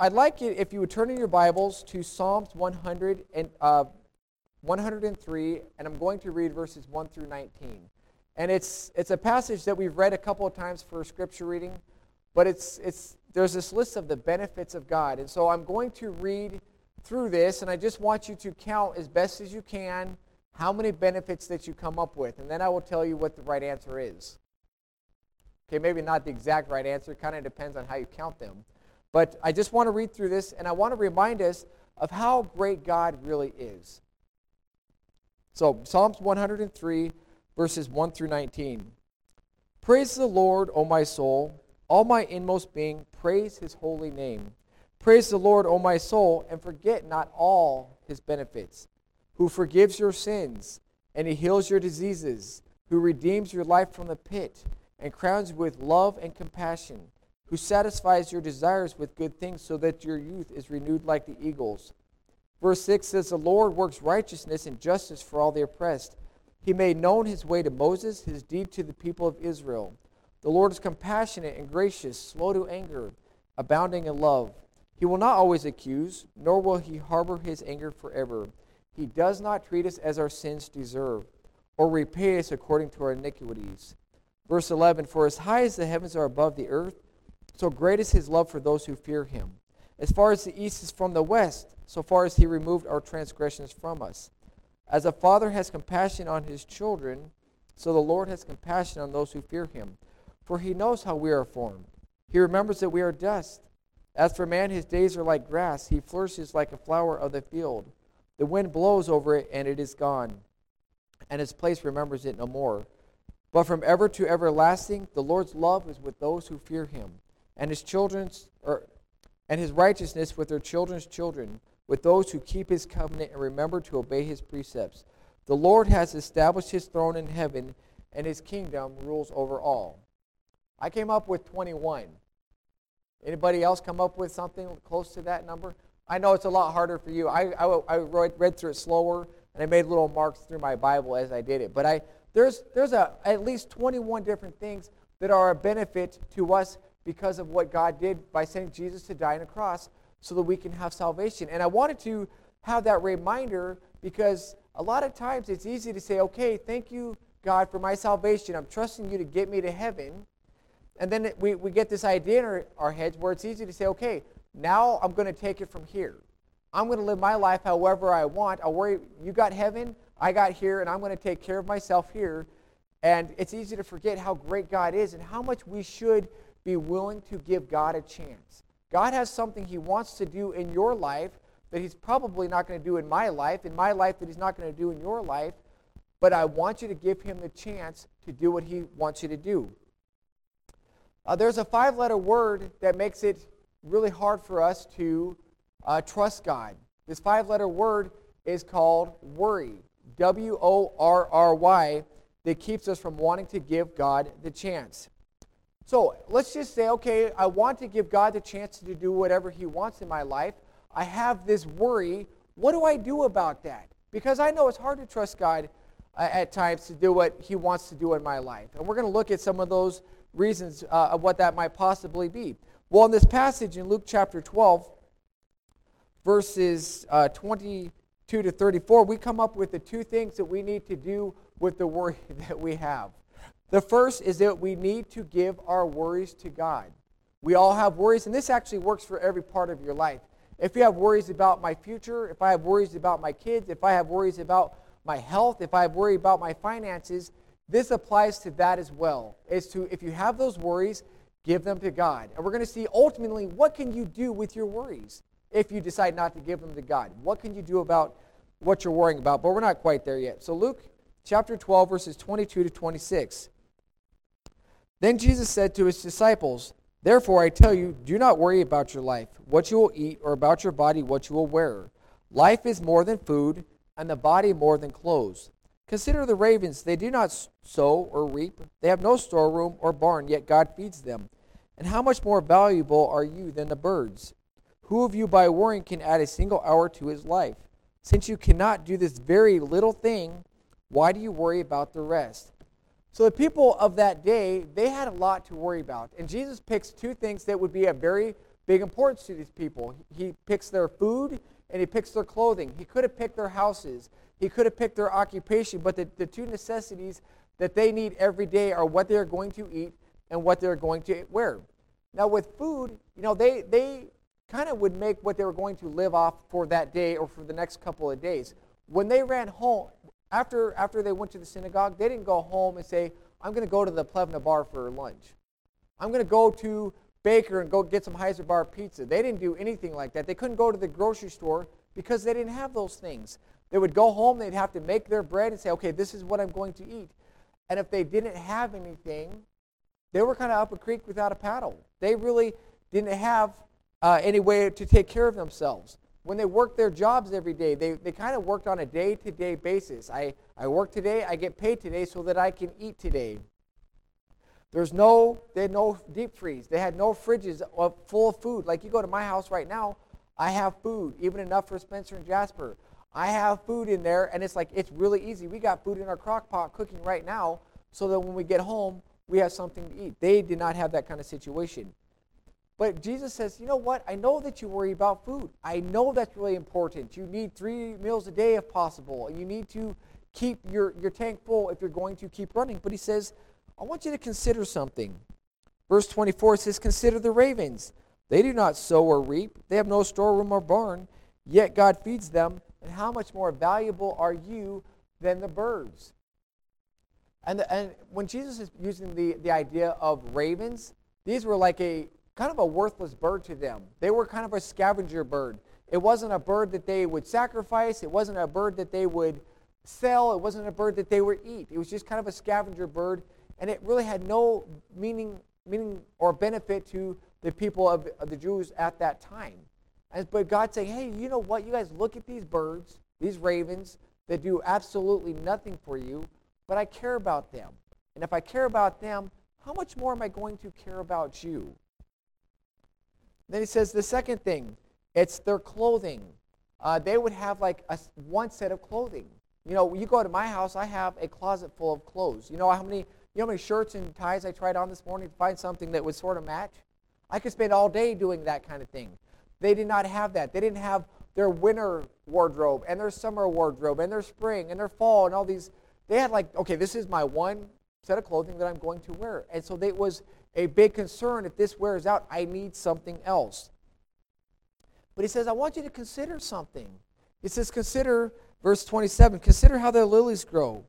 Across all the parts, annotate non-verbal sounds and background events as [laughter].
I'd like it if you would turn in your Bibles to Psalms 100 and, uh, 103, and I'm going to read verses 1 through 19. And it's, it's a passage that we've read a couple of times for scripture reading, but it's, it's, there's this list of the benefits of God. And so I'm going to read through this, and I just want you to count as best as you can how many benefits that you come up with, and then I will tell you what the right answer is. Okay, maybe not the exact right answer, it kind of depends on how you count them. But I just want to read through this, and I want to remind us of how great God really is. So, Psalms 103, verses 1 through 19. Praise the Lord, O my soul. All my inmost being, praise his holy name. Praise the Lord, O my soul, and forget not all his benefits, who forgives your sins, and he heals your diseases, who redeems your life from the pit, and crowns you with love and compassion who satisfies your desires with good things so that your youth is renewed like the eagles. Verse 6 says, The Lord works righteousness and justice for all the oppressed. He made known his way to Moses, his deed to the people of Israel. The Lord is compassionate and gracious, slow to anger, abounding in love. He will not always accuse, nor will he harbor his anger forever. He does not treat us as our sins deserve, or repay us according to our iniquities. Verse 11 For as high as the heavens are above the earth, so great is his love for those who fear him. As far as the east is from the west, so far as he removed our transgressions from us. As a father has compassion on his children, so the Lord has compassion on those who fear him. For he knows how we are formed. He remembers that we are dust. As for man, his days are like grass. He flourishes like a flower of the field. The wind blows over it, and it is gone, and its place remembers it no more. But from ever to everlasting, the Lord's love is with those who fear him and his children's or and his righteousness with their children's children, with those who keep his covenant and remember to obey his precepts. The Lord has established his throne in heaven, and his kingdom rules over all. I came up with 21. Anybody else come up with something close to that number? I know it's a lot harder for you. I, I, I read through it slower, and I made little marks through my Bible as I did it. But I, there's, there's a, at least 21 different things that are a benefit to us because of what God did by sending Jesus to die on a cross so that we can have salvation. And I wanted to have that reminder because a lot of times it's easy to say, okay, thank you, God, for my salvation. I'm trusting you to get me to heaven. And then we, we get this idea in our, our heads where it's easy to say, okay, now I'm going to take it from here. I'm going to live my life however I want. I'll worry, you got heaven, I got here, and I'm going to take care of myself here. And it's easy to forget how great God is and how much we should be willing to give God a chance. God has something He wants to do in your life that He's probably not going to do in my life, in my life that He's not going to do in your life, but I want you to give Him the chance to do what He wants you to do. Uh, there's a five letter word that makes it really hard for us to uh, trust God. This five letter word is called worry. W O R R Y, that keeps us from wanting to give God the chance. So let's just say, okay, I want to give God the chance to do whatever He wants in my life. I have this worry. What do I do about that? Because I know it's hard to trust God uh, at times to do what He wants to do in my life. And we're going to look at some of those reasons uh, of what that might possibly be. Well, in this passage in Luke chapter 12, verses uh, 22 to 34, we come up with the two things that we need to do with the worry [laughs] that we have. The first is that we need to give our worries to God. We all have worries, and this actually works for every part of your life. If you have worries about my future, if I have worries about my kids, if I have worries about my health, if I have worry about my finances, this applies to that as well. Is to if you have those worries, give them to God. And we're going to see ultimately what can you do with your worries if you decide not to give them to God. What can you do about what you're worrying about? But we're not quite there yet. So Luke chapter 12 verses 22 to 26. Then Jesus said to his disciples, Therefore I tell you, do not worry about your life, what you will eat, or about your body, what you will wear. Life is more than food, and the body more than clothes. Consider the ravens. They do not sow or reap, they have no storeroom or barn, yet God feeds them. And how much more valuable are you than the birds? Who of you by worrying can add a single hour to his life? Since you cannot do this very little thing, why do you worry about the rest? So the people of that day, they had a lot to worry about. And Jesus picks two things that would be a very big importance to these people. He picks their food and he picks their clothing. He could have picked their houses. He could have picked their occupation, but the, the two necessities that they need every day are what they're going to eat and what they're going to wear. Now, with food, you know, they, they kind of would make what they were going to live off for that day or for the next couple of days. When they ran home, after, after they went to the synagogue, they didn't go home and say, I'm going to go to the Plevna bar for lunch. I'm going to go to Baker and go get some Heiser bar pizza. They didn't do anything like that. They couldn't go to the grocery store because they didn't have those things. They would go home, they'd have to make their bread and say, okay, this is what I'm going to eat. And if they didn't have anything, they were kind of up a creek without a paddle. They really didn't have uh, any way to take care of themselves. When they worked their jobs every day, they, they kind of worked on a day to day basis. I, I work today, I get paid today so that I can eat today. There's no, they had no deep freeze. They had no fridges full of food. Like you go to my house right now, I have food, even enough for Spencer and Jasper. I have food in there, and it's like, it's really easy. We got food in our crock pot cooking right now so that when we get home, we have something to eat. They did not have that kind of situation. But Jesus says, you know what? I know that you worry about food. I know that's really important. You need three meals a day if possible. You need to keep your, your tank full if you're going to keep running. But he says, I want you to consider something. Verse 24 says, Consider the ravens. They do not sow or reap, they have no storeroom or barn, yet God feeds them. And how much more valuable are you than the birds? And, and when Jesus is using the, the idea of ravens, these were like a kind of a worthless bird to them. They were kind of a scavenger bird. It wasn't a bird that they would sacrifice, it wasn't a bird that they would sell, it wasn't a bird that they would eat. It was just kind of a scavenger bird, and it really had no meaning, meaning or benefit to the people of, of the Jews at that time. But God saying, hey, you know what? You guys look at these birds, these ravens that do absolutely nothing for you, but I care about them. And if I care about them, how much more am I going to care about you? Then he says the second thing, it's their clothing. Uh, they would have like a, one set of clothing. You know, you go to my house, I have a closet full of clothes. You know how many, you know how many shirts and ties I tried on this morning to find something that would sort of match? I could spend all day doing that kind of thing. They did not have that. They didn't have their winter wardrobe and their summer wardrobe and their spring and their fall and all these. They had like, okay, this is my one set of clothing that I'm going to wear. And so it was a big concern. If this wears out, I need something else. But he says, I want you to consider something. He says, consider, verse 27, consider how their lilies grow.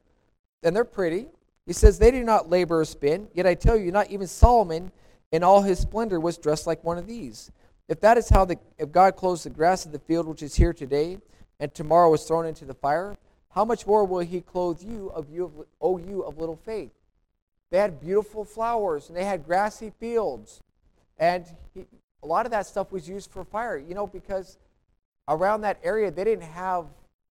And they're pretty. He says, they do not labor or spin. Yet I tell you, not even Solomon in all his splendor was dressed like one of these. If that is how the, if God clothes the grass of the field which is here today, and tomorrow is thrown into the fire, how much more will he clothe you of you of, oh you of little faith? They had beautiful flowers and they had grassy fields. And he, a lot of that stuff was used for fire, you know, because around that area they didn't have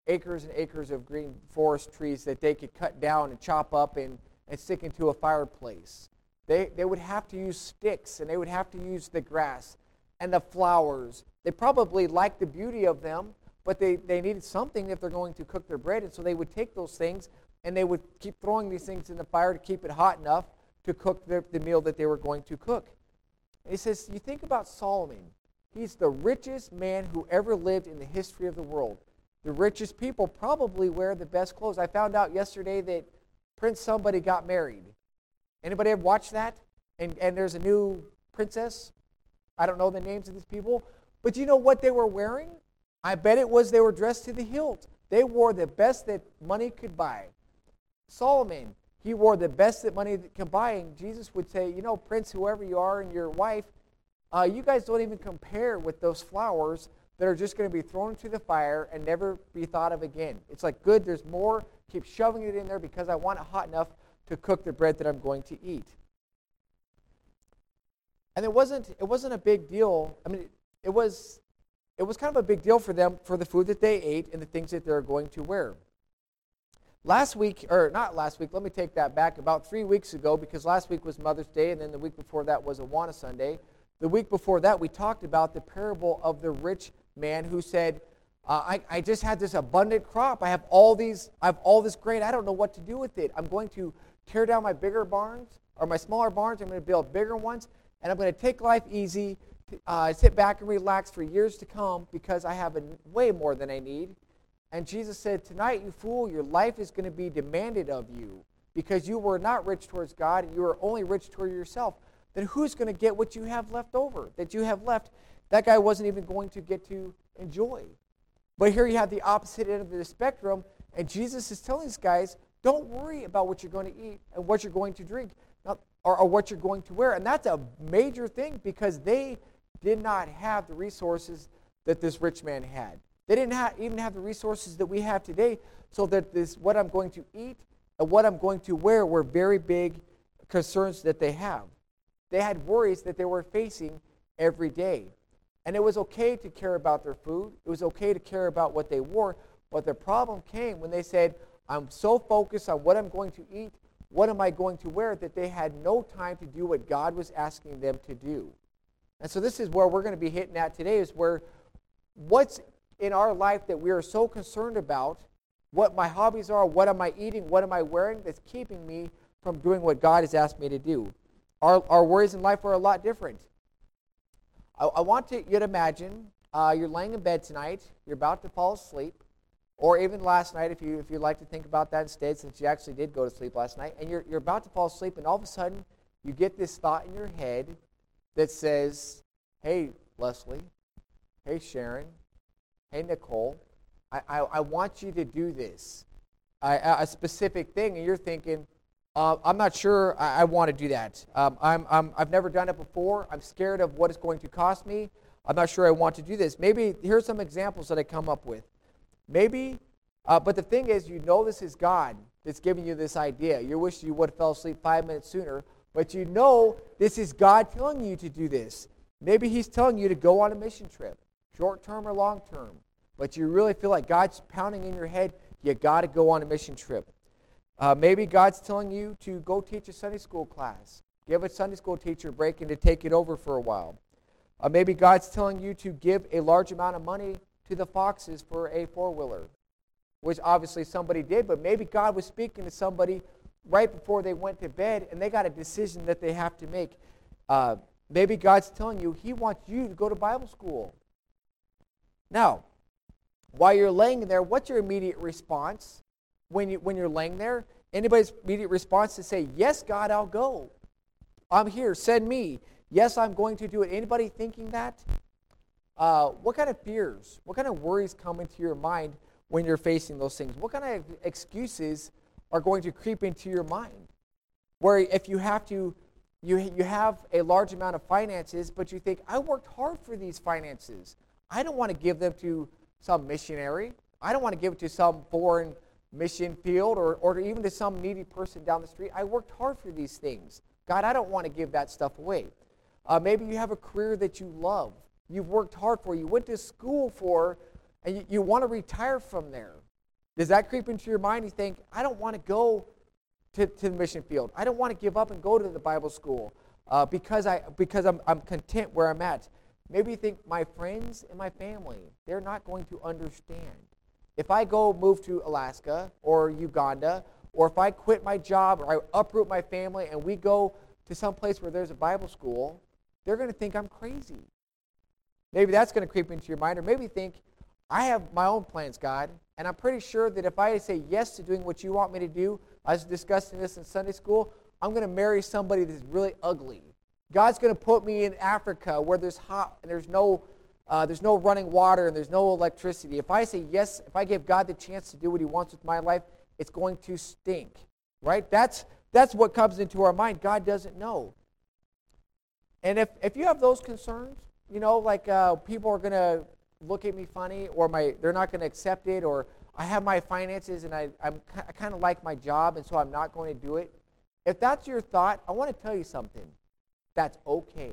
acres and acres of green forest trees that they could cut down and chop up and, and stick into a fireplace. They, they would have to use sticks and they would have to use the grass and the flowers. They probably liked the beauty of them, but they, they needed something if they're going to cook their bread. And so they would take those things and they would keep throwing these things in the fire to keep it hot enough to cook the, the meal that they were going to cook. And he says, You think about Solomon. He's the richest man who ever lived in the history of the world. The richest people probably wear the best clothes. I found out yesterday that Prince somebody got married. Anybody ever watched that? And, and there's a new princess. I don't know the names of these people. But do you know what they were wearing? I bet it was they were dressed to the hilt. They wore the best that money could buy. Solomon, he wore the best that money could buy. And Jesus would say, you know, Prince, whoever you are, and your wife, uh, you guys don't even compare with those flowers that are just going to be thrown into the fire and never be thought of again. It's like, good, there's more. Keep shoving it in there because I want it hot enough to cook the bread that I'm going to eat. And it wasn't it wasn't a big deal. I mean, it was it was kind of a big deal for them for the food that they ate and the things that they're going to wear. Last week, or not last week, let me take that back. About three weeks ago, because last week was Mother's Day, and then the week before that was Awana Sunday. The week before that, we talked about the parable of the rich man who said, uh, I, I just had this abundant crop. I have all these, I have all this grain. I don't know what to do with it. I'm going to tear down my bigger barns or my smaller barns. I'm going to build bigger ones, and I'm going to take life easy uh, sit back and relax for years to come because I have a, way more than I need. And Jesus said, Tonight, you fool, your life is going to be demanded of you because you were not rich towards God and you were only rich toward yourself. Then who's going to get what you have left over, that you have left? That guy wasn't even going to get to enjoy. But here you have the opposite end of the spectrum, and Jesus is telling these guys, don't worry about what you're going to eat and what you're going to drink uh, or, or what you're going to wear. And that's a major thing because they did not have the resources that this rich man had. They didn't even have the resources that we have today, so that this what I'm going to eat and what I'm going to wear were very big concerns that they have. They had worries that they were facing every day. And it was okay to care about their food. It was okay to care about what they wore. But the problem came when they said, I'm so focused on what I'm going to eat, what am I going to wear, that they had no time to do what God was asking them to do. And so this is where we're going to be hitting at today is where what's in our life that we are so concerned about, what my hobbies are, what am I eating, what am I wearing, that's keeping me from doing what God has asked me to do. Our, our worries in life are a lot different. I, I want to, you to imagine uh, you're laying in bed tonight, you're about to fall asleep, or even last night, if you if you like to think about that instead, since you actually did go to sleep last night, and you're you're about to fall asleep, and all of a sudden you get this thought in your head that says, "Hey, Leslie, hey Sharon, hey Nicole, I I, I want you to do this, a specific thing," and you're thinking. Uh, I'm not sure I, I want to do that. Um, I'm, I'm, I've never done it before. I'm scared of what it's going to cost me. I'm not sure I want to do this. Maybe here's some examples that I come up with. Maybe, uh, but the thing is, you know this is God that's giving you this idea. You wish you would have fell asleep five minutes sooner, but you know this is God telling you to do this. Maybe He's telling you to go on a mission trip, short term or long term, but you really feel like God's pounding in your head, you got to go on a mission trip. Uh, maybe God's telling you to go teach a Sunday school class. Give a Sunday school teacher a break and to take it over for a while. Uh, maybe God's telling you to give a large amount of money to the Foxes for a four wheeler, which obviously somebody did, but maybe God was speaking to somebody right before they went to bed and they got a decision that they have to make. Uh, maybe God's telling you He wants you to go to Bible school. Now, while you're laying there, what's your immediate response when, you, when you're laying there? Anybody's immediate response to say, Yes, God, I'll go. I'm here. Send me. Yes, I'm going to do it. Anybody thinking that? Uh, what kind of fears, what kind of worries come into your mind when you're facing those things? What kind of excuses are going to creep into your mind? Where if you have to, you, you have a large amount of finances, but you think, I worked hard for these finances. I don't want to give them to some missionary. I don't want to give it to some foreign mission field or, or even to some needy person down the street. I worked hard for these things. God, I don't want to give that stuff away. Uh, maybe you have a career that you love you've worked hard for, you went to school for, and you, you want to retire from there. Does that creep into your mind? You think, I don't want to go to, to the mission field. I don't want to give up and go to the Bible school uh, because, I, because I'm, I'm content where I'm at. Maybe you think, my friends and my family, they're not going to understand. If I go move to Alaska or Uganda, or if I quit my job or I uproot my family and we go to some place where there's a Bible school, they're going to think I'm crazy. Maybe that's going to creep into your mind, or maybe think, I have my own plans, God, and I'm pretty sure that if I say yes to doing what you want me to do, I was discussing this in Sunday school, I'm going to marry somebody that's really ugly. God's going to put me in Africa where there's hot and there's no uh, there's no running water and there's no electricity. If I say yes, if I give God the chance to do what He wants with my life, it's going to stink, right? That's that's what comes into our mind. God doesn't know. And if if you have those concerns, you know, like uh, people are going to look at me funny or my they're not going to accept it or I have my finances and I, I'm, I kind of like my job and so I'm not going to do it. If that's your thought, I want to tell you something. That's okay.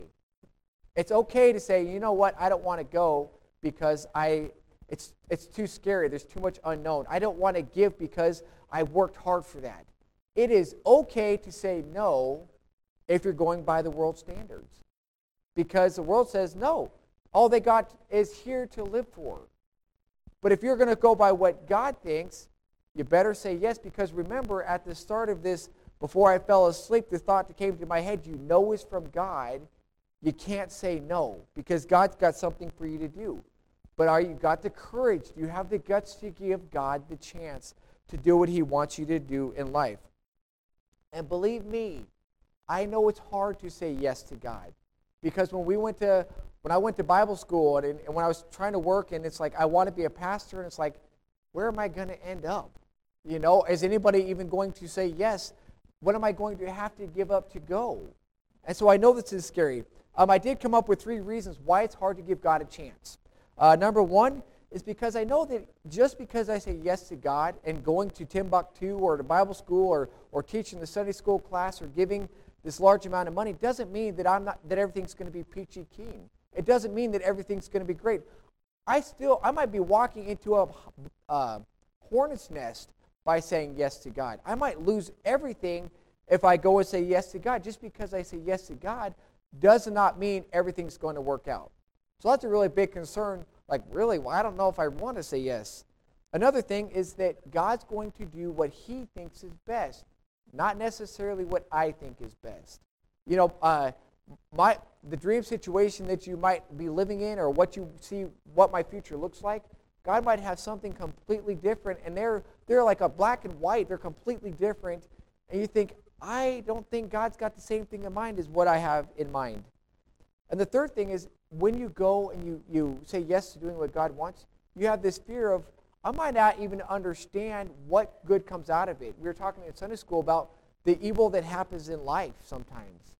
It's okay to say, you know what, I don't want to go because I it's it's too scary. There's too much unknown. I don't want to give because I worked hard for that. It is okay to say no if you're going by the world standards because the world says no. All they got is here to live for. But if you're going to go by what God thinks, you better say yes because remember at the start of this, before I fell asleep, the thought that came to my head, you know is from God. you can't say no because God's got something for you to do. But are you got the courage? Do you have the guts to give God the chance to do what He wants you to do in life? And believe me, I know it's hard to say yes to God because when we went to when I went to Bible school and, and when I was trying to work and it's like I want to be a pastor and it's like where am I going to end up? You know, is anybody even going to say yes? What am I going to have to give up to go? And so I know this is scary. Um, I did come up with three reasons why it's hard to give God a chance. Uh, number one is because I know that just because I say yes to God and going to Timbuktu or to Bible school or, or teaching the Sunday school class or giving this large amount of money doesn't mean that I'm not that everything's going to be peachy keen. It doesn't mean that everything's going to be great. I still I might be walking into a uh, hornet's nest by saying yes to God. I might lose everything if I go and say yes to God. Just because I say yes to God does not mean everything's going to work out. So that's a really big concern. Like, really, well, I don't know if I want to say yes. Another thing is that God's going to do what He thinks is best, not necessarily what I think is best. You know, uh, my the dream situation that you might be living in, or what you see, what my future looks like. God might have something completely different, and they're they're like a black and white. They're completely different, and you think, I don't think God's got the same thing in mind as what I have in mind. And the third thing is when you go and you, you say yes to doing what God wants, you have this fear of, I might not even understand what good comes out of it. We were talking in Sunday school about the evil that happens in life sometimes.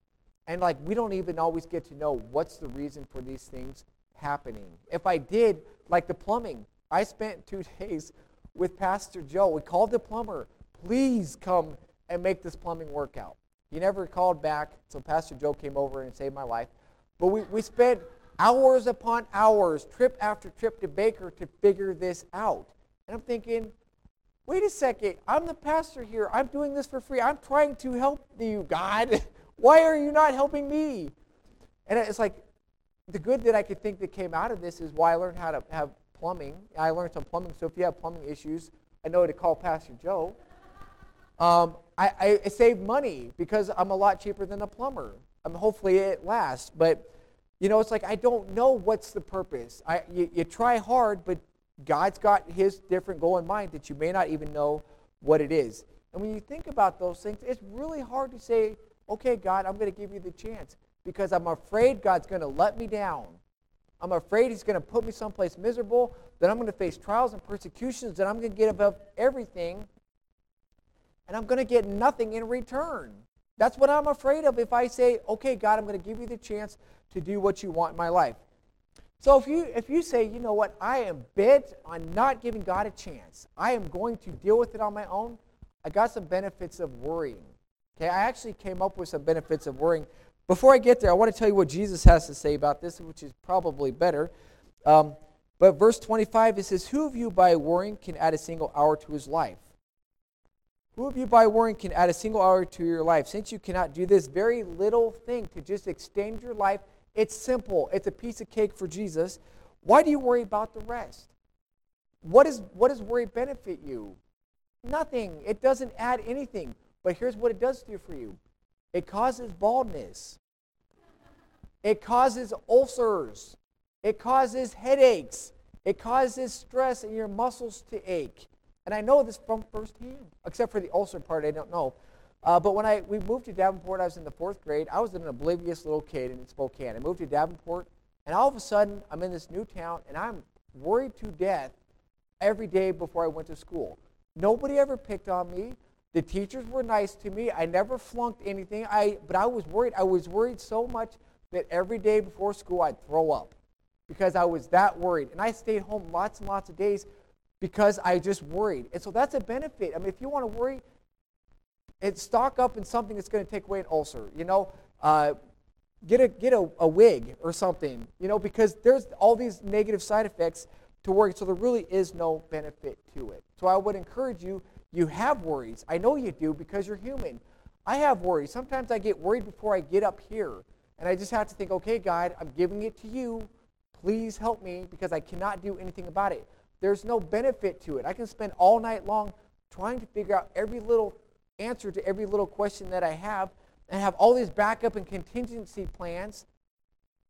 And like we don't even always get to know what's the reason for these things happening. If I did, like the plumbing, I spent two [laughs] days with Pastor Joe. We called the plumber. Please come and make this plumbing work out. He never called back, so Pastor Joe came over and saved my life. But we, we spent hours upon hours, trip after trip to Baker to figure this out. And I'm thinking, wait a second, I'm the pastor here. I'm doing this for free. I'm trying to help you, God. [laughs] Why are you not helping me? And it's like the good that I could think that came out of this is why I learned how to have plumbing. I learned some plumbing. So if you have plumbing issues, I know to call Pastor Joe. Um, I, I save money because I'm a lot cheaper than a plumber. I mean, hopefully it lasts. But, you know, it's like I don't know what's the purpose. I, you, you try hard, but God's got his different goal in mind that you may not even know what it is. And when you think about those things, it's really hard to say, okay, God, I'm going to give you the chance because I'm afraid God's going to let me down. I'm afraid he's going to put me someplace miserable, that I'm going to face trials and persecutions, that I'm going to get above everything and I'm going to get nothing in return. That's what I'm afraid of if I say, okay, God, I'm going to give you the chance to do what you want in my life. So if you, if you say, you know what, I am bent on not giving God a chance, I am going to deal with it on my own, I got some benefits of worrying. Okay, I actually came up with some benefits of worrying. Before I get there, I want to tell you what Jesus has to say about this, which is probably better. Um, but verse 25, it says, Who of you by worrying can add a single hour to his life? Who of you by worrying can add a single hour to your life? Since you cannot do this very little thing to just extend your life, it's simple. It's a piece of cake for Jesus. Why do you worry about the rest? What, is, what does worry benefit you? Nothing. It doesn't add anything. But here's what it does do for you it causes baldness, it causes ulcers, it causes headaches, it causes stress and your muscles to ache. And I know this from firsthand, except for the ulcer part, I don't know. Uh, but when I we moved to Davenport, I was in the fourth grade. I was an oblivious little kid in Spokane. I moved to Davenport, and all of a sudden, I'm in this new town, and I'm worried to death every day before I went to school. Nobody ever picked on me. The teachers were nice to me. I never flunked anything. I, but I was worried. I was worried so much that every day before school I'd throw up because I was that worried. And I stayed home lots and lots of days because I just worried. And so that's a benefit. I mean, if you want to worry, and stock up in something that's going to take away an ulcer. You know, uh, get a get a, a wig or something. You know, because there's all these negative side effects to worry. So there really is no benefit to it. So I would encourage you. You have worries. I know you do because you're human. I have worries. Sometimes I get worried before I get up here, and I just have to think, okay, God, I'm giving it to you. Please help me because I cannot do anything about it. There's no benefit to it. I can spend all night long trying to figure out every little answer to every little question that I have and have all these backup and contingency plans.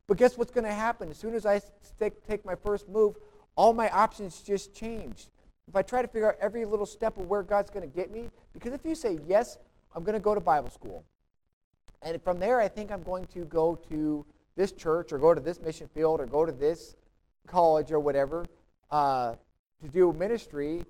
But guess what's going to happen? As soon as I take, my first move, all my options just change. If I try to figure out every little step of where God's going to get me, because if you say, yes, I'm going to go to Bible school, and from there I think I'm going to go to this church or go to this mission field or go to this college or whatever uh, to do ministry,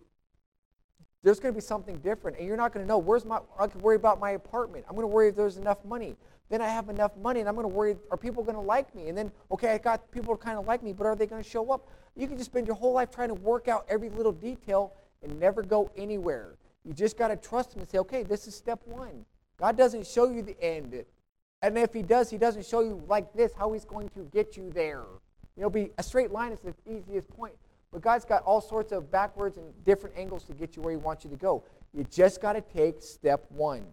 there's going to be something different. And you're not going to know, where's my, I can worry about my apartment. I'm going to worry if there's enough money. Then I have enough money and I'm going to worry, are people going to like me? And then, okay, I got people kind of like me, but are they going to show up? You can just spend your whole life trying to work out every little detail and never go anywhere. You just got to trust him and say, okay, this is step one. God doesn't show you the end. And if he does, he doesn't show you like this how he's going to get you there. You know, be a straight line is the easiest point. But God's got all sorts of backwards and different angles to get you where He wants you to go. You just got to take step one.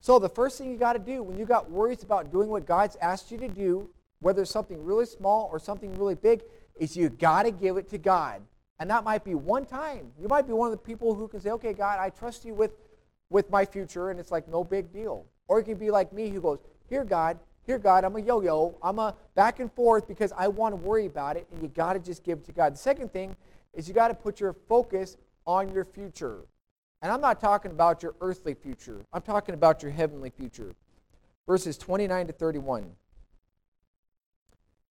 So, the first thing you got to do when you got worries about doing what God's asked you to do, whether something really small or something really big, is you got to give it to God. And that might be one time. You might be one of the people who can say, okay, God, I trust you with, with my future, and it's like no big deal. Or you can be like me who goes, here, God, here, God, I'm a yo yo. I'm a back and forth because I want to worry about it, and you got to just give it to God. The second thing is you got to put your focus on your future. And I'm not talking about your earthly future, I'm talking about your heavenly future. Verses 29 to 31.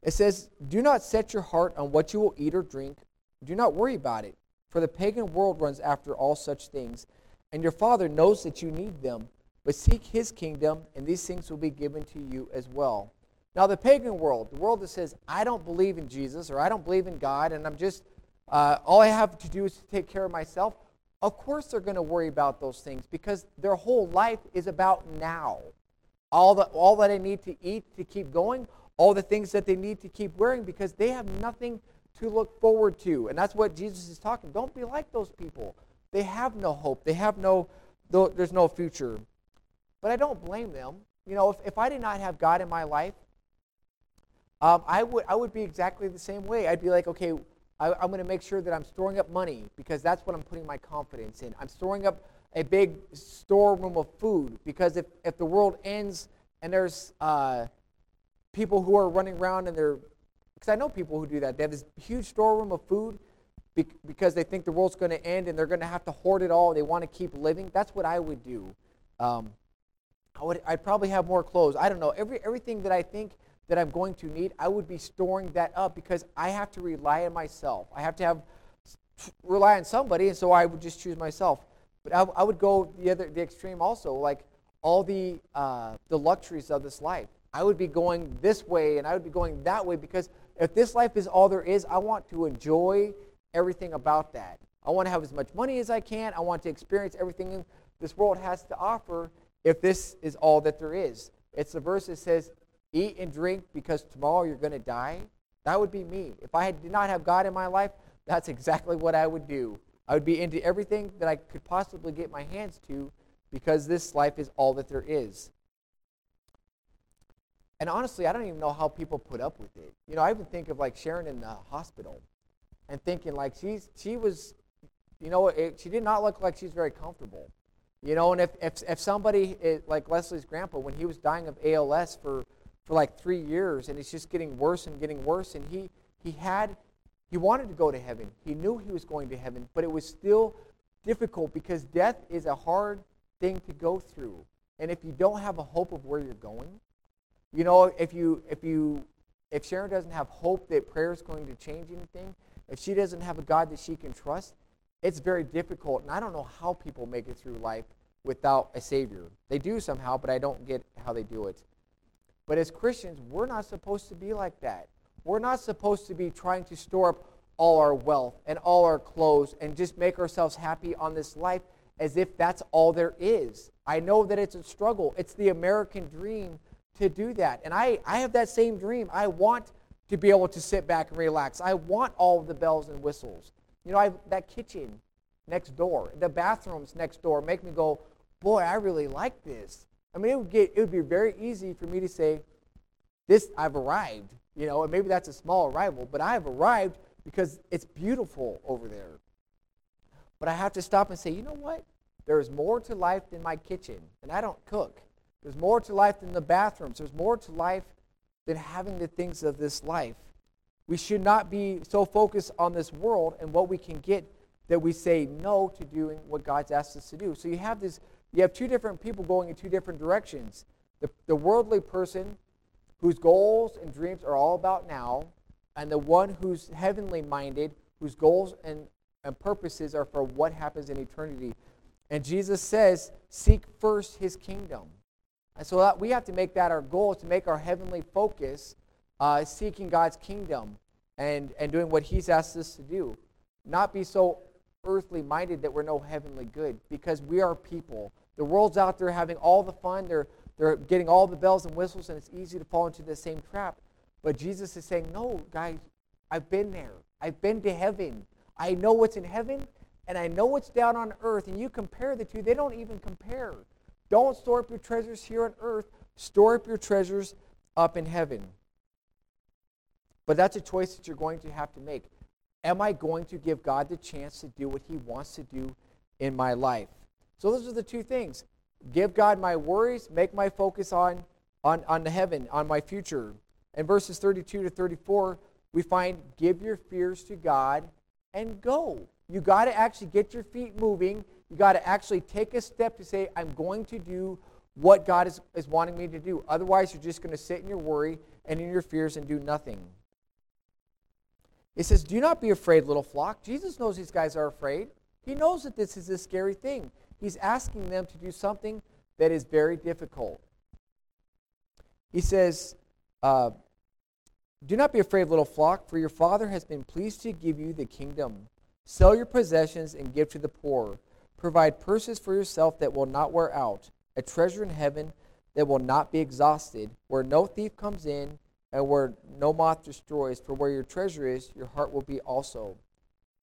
It says, Do not set your heart on what you will eat or drink. Do not worry about it, for the pagan world runs after all such things, and your Father knows that you need them. But seek his kingdom, and these things will be given to you as well. Now, the pagan world, the world that says, I don't believe in Jesus or I don't believe in God, and I'm just, uh, all I have to do is to take care of myself, of course they're going to worry about those things because their whole life is about now. All, the, all that they need to eat to keep going, all the things that they need to keep wearing because they have nothing to look forward to. And that's what Jesus is talking. Don't be like those people. They have no hope. They have no, there's no future. But I don't blame them. You know, if, if I did not have God in my life, um, I, would, I would be exactly the same way. I'd be like, okay, I, I'm going to make sure that I'm storing up money because that's what I'm putting my confidence in. I'm storing up a big storeroom of food because if, if the world ends and there's uh, people who are running around and they're, because I know people who do that, they have this huge storeroom of food because they think the world's going to end and they're going to have to hoard it all. They want to keep living. That's what I would do. Um, I would, I'd probably have more clothes. I don't know. Every, everything that I think that I'm going to need, I would be storing that up because I have to rely on myself. I have to have rely on somebody, and so I would just choose myself. But I, I would go the other the extreme also, like all the uh, the luxuries of this life. I would be going this way, and I would be going that way because if this life is all there is, I want to enjoy everything about that. I want to have as much money as I can. I want to experience everything this world has to offer if this is all that there is. It's the verse that says, Eat and drink because tomorrow you're going to die. That would be me. If I did not have God in my life, that's exactly what I would do. I would be into everything that I could possibly get my hands to because this life is all that there is. And honestly, I don't even know how people put up with it. You know, I even think of like Sharon in the hospital and thinking like she's she was, you know, it, she did not look like she's very comfortable. You know, and if, if, if somebody, eh, like Leslie's grandpa, when he was dying of ALS for, for like three years, and it's just getting worse and getting worse, and he, he had, he wanted to go to heaven. He knew he was going to heaven, but it was still difficult because death is a hard thing to go through. And if you don't have a hope of where you're going, you know, if you, if you, if Sharon doesn't have hope that prayer is going to change anything, if she doesn't have a God that she can trust, it's very difficult, and I don't know how people make it through life without a Savior. They do somehow, but I don't get how they do it. But as Christians, we're not supposed to be like that. We're not supposed to be trying to store up all our wealth and all our clothes and just make ourselves happy on this life as if that's all there is. I know that it's a struggle. It's the American dream to do that. And I, I have that same dream. I want to be able to sit back and relax. I want all the bells and whistles. You know, I, that kitchen next door, the bathrooms next door make me go, boy, I really like this. I mean, it would get it would be very easy for me to say, this I've arrived. You know, and maybe that's a small arrival, but I have arrived because it's beautiful over there. But I have to stop and say, you know what? There is more to life than my kitchen, and I don't cook. There's more to life than the bathrooms. There's more to life than having the things of this life. We should not be so focused on this world and what we can get that we say no to doing what God's asked us to do. So you have this you have two different people going in two different directions. The, the worldly person whose goals and dreams are all about now, and the one who's heavenly minded, whose goals and, and purposes are for what happens in eternity. And Jesus says, Seek first his kingdom. And so that we have to make that our goal to make our heavenly focus uh, seeking God's kingdom and, and doing what he's asked us to do. Not be so earthly minded that we're no heavenly good because we are people. The world's out there having all the fun, they're, they're getting all the bells and whistles, and it's easy to fall into the same trap. But Jesus is saying, No, guys, I've been there. I've been to heaven. I know what's in heaven, and I know what's down on earth. And you compare the two, they don't even compare. Don't store up your treasures here on earth, store up your treasures up in heaven. But that's a choice that you're going to have to make. Am I going to give God the chance to do what He wants to do in my life? So those are the two things. Give God my worries, make my focus on, on, on the heaven, on my future. In verses 32 to 34, we find give your fears to God and go. You got to actually get your feet moving. You got to actually take a step to say, I'm going to do what God is, is wanting me to do. Otherwise, you're just going to sit in your worry and in your fears and do nothing. It says, Do not be afraid, little flock. Jesus knows these guys are afraid. He knows that this is a scary thing. He's asking them to do something that is very difficult. He says, uh, Do not be afraid, little flock, for your Father has been pleased to give you the kingdom. Sell your possessions and give to the poor. Provide purses for yourself that will not wear out, a treasure in heaven that will not be exhausted, where no thief comes in and where no moth destroys. For where your treasure is, your heart will be also.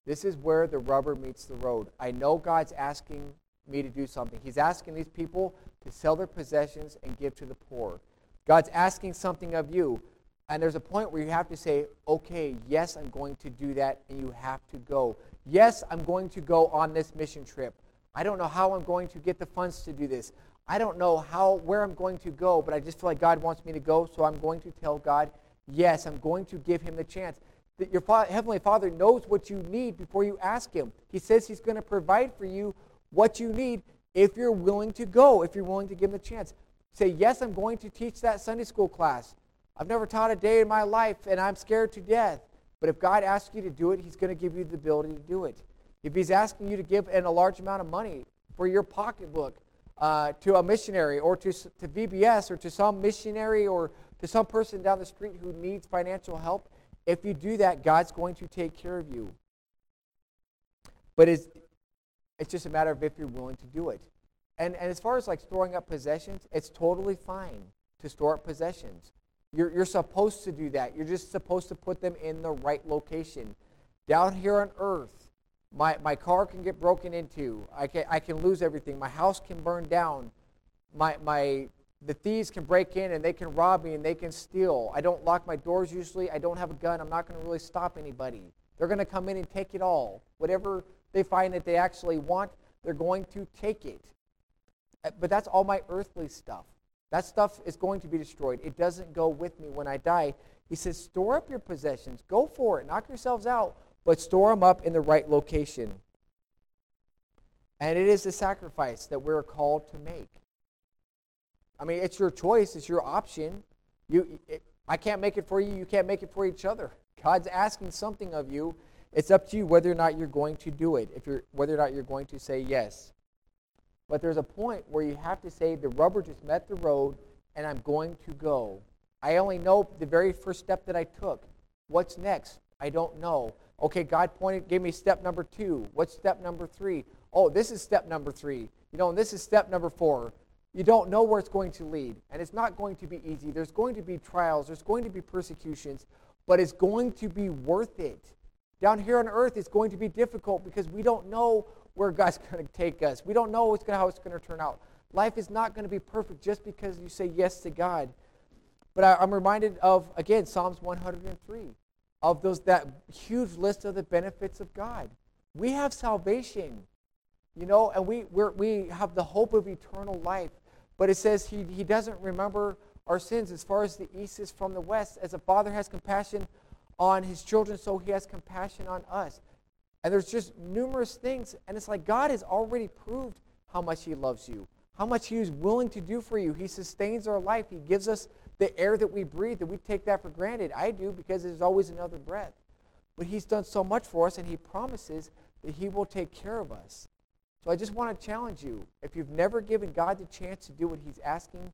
This is where the rubber meets the road. I know God's asking me to do something. He's asking these people to sell their possessions and give to the poor. God's asking something of you. And there's a point where you have to say, okay, yes, I'm going to do that, and you have to go. Yes, I'm going to go on this mission trip. I don't know how I'm going to get the funds to do this. I don't know how where I'm going to go, but I just feel like God wants me to go, so I'm going to tell God, yes, I'm going to give him the chance. That your heavenly Father knows what you need before you ask him. He says he's going to provide for you what you need if you're willing to go, if you're willing to give him the chance. Say, yes, I'm going to teach that Sunday school class. I've never taught a day in my life, and I'm scared to death. But if God asks you to do it, he's going to give you the ability to do it. If he's asking you to give in a large amount of money for your pocketbook, uh, to a missionary or to, to VBS or to some missionary or to some person down the street who needs financial help, if you do that, God's going to take care of you. But it's, it's just a matter of if you're willing to do it. And, and as far as like storing up possessions, it's totally fine to store up possessions. You're, you're supposed to do that. You're just supposed to put them in the right location. Down here on earth, my, my car can get broken into. I can, I can lose everything. My house can burn down. My, my, the thieves can break in and they can rob me and they can steal. I don't lock my doors usually. I don't have a gun. I'm not going to really stop anybody. They're going to come in and take it all. Whatever they find that they actually want, they're going to take it. Uh, but that's all my earthly stuff. That stuff is going to be destroyed. It doesn't go with me when I die. He says, store up your possessions. Go for it. Knock yourselves out but store them up in the right location. And it is the sacrifice that we're called to make. I mean, it's your choice, it's your option. You, it, I can't make it for you, you can't make it for each other. God's asking something of you. It's up to you whether or not you're going to do it, if you're, whether or not you're going to say yes. But there's a point where you have to say, the rubber just met the road, and I'm going to go. I only know the very first step that I took. What's next? I don't know. Okay, God pointed, gave me step number two. What's step number three? Oh, this is step number three. You know, and this is step number four. You don't know where it's going to lead. And it's not going to be easy. There's going to be trials, there's going to be persecutions, but it's going to be worth it. Down here on earth, it's going to be difficult because we don't know where God's [laughs] going to take us. We don't know how it's going to turn out. Life is not going to be perfect just because you say yes to God. But I, I'm reminded of, again, Psalms 103 of those that huge list of the benefits of God. We have salvation, you know, and we we we have the hope of eternal life. But it says he, he doesn't remember our sins as far as the east is from the west. As a father has compassion on his children, so he has compassion on us. And there's just numerous things. And it's like God has already proved how much he loves you, how much he is willing to do for you. He sustains our life, he gives us the air that we breathe, that we take that for granted. I do because there's always another breath. But he's done so much for us, and he promises that he will take care of us. So I just want to challenge you. If you've never given God the chance to do what he's asking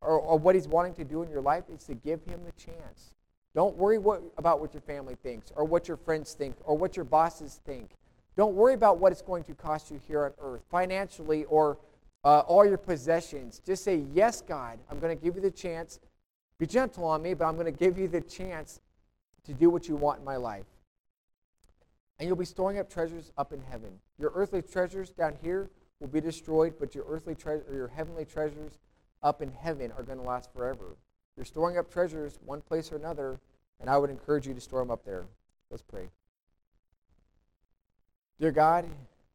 or, or what he's wanting to do in your life, it's to give him the chance. Don't worry what, about what your family thinks or what your friends think or what your bosses think. Don't worry about what it's going to cost you here on earth, financially or uh, all your possessions. Just say, Yes, God, I'm going to give you the chance. Be gentle on me, but I'm going to give you the chance to do what you want in my life. And you'll be storing up treasures up in heaven. Your earthly treasures down here will be destroyed, but your earthly treasure, your heavenly treasures up in heaven are going to last forever. You're storing up treasures one place or another, and I would encourage you to store them up there. Let's pray. Dear God,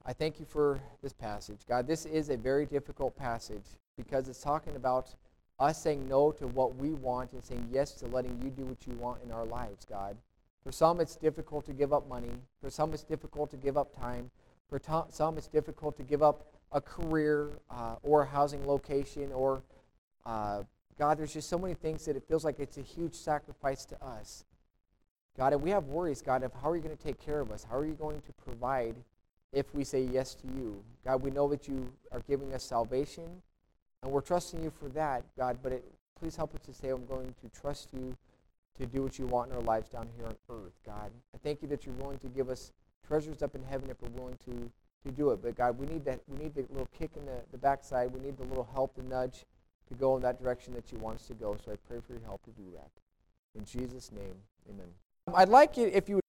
I thank you for this passage. God, this is a very difficult passage because it's talking about us saying no to what we want and saying yes to letting you do what you want in our lives, God. For some, it's difficult to give up money. For some, it's difficult to give up time. For some, it's difficult to give up a career uh, or a housing location or uh, God, there's just so many things that it feels like it's a huge sacrifice to us. God, and we have worries, God, of how are you going to take care of us? How are you going to provide if we say yes to you? God, we know that you are giving us salvation, and we're trusting you for that, God, but it, please help us to say, I'm going to trust you to do what you want in our lives down here on earth, God. I thank you that you're willing to give us treasures up in heaven if we're willing to, to do it. But God, we need that we need the little kick in the, the backside. We need the little help, the nudge to go in that direction that you want us to go. So I pray for your help to do that. In Jesus' name, amen. Um, I'd like it if you